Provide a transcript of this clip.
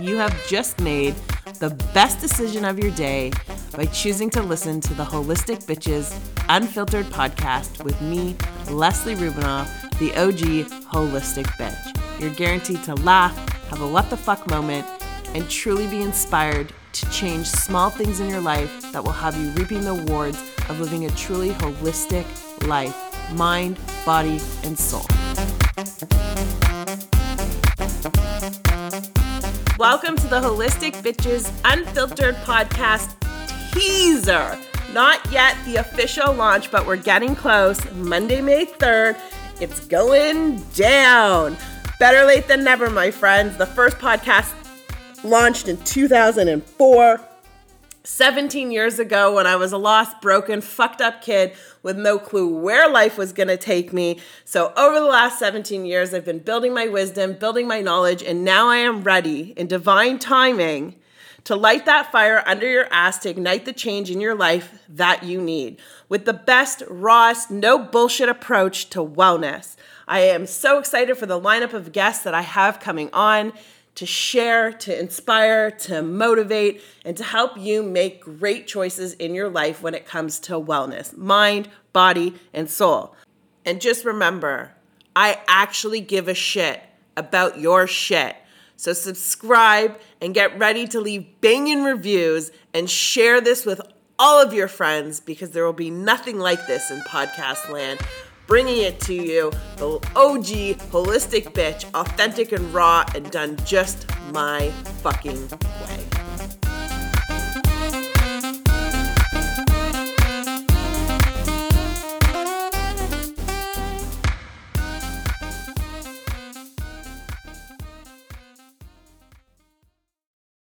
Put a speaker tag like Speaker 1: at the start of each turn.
Speaker 1: you have just made the best decision of your day by choosing to listen to the Holistic Bitches Unfiltered podcast with me, Leslie Rubinoff, the OG Holistic Bitch. You're guaranteed to laugh, have a what the fuck moment, and truly be inspired to change small things in your life that will have you reaping the rewards of living a truly holistic life mind, body, and soul. Welcome to the Holistic Bitches Unfiltered podcast teaser. Not yet the official launch, but we're getting close. Monday, May 3rd. It's going down. Better late than never, my friends. The first podcast launched in 2004. 17 years ago when I was a lost, broken, fucked up kid with no clue where life was going to take me. So, over the last 17 years, I've been building my wisdom, building my knowledge, and now I am ready in divine timing to light that fire under your ass to ignite the change in your life that you need with the best, rawest, no bullshit approach to wellness. I am so excited for the lineup of guests that I have coming on to share, to inspire, to motivate, and to help you make great choices in your life when it comes to wellness mind, body, and soul. And just remember, I actually give a shit about your shit. So subscribe and get ready to leave banging reviews and share this with all of your friends because there will be nothing like this in podcast land bringing it to you the OG holistic bitch, authentic and raw, and done just my fucking way.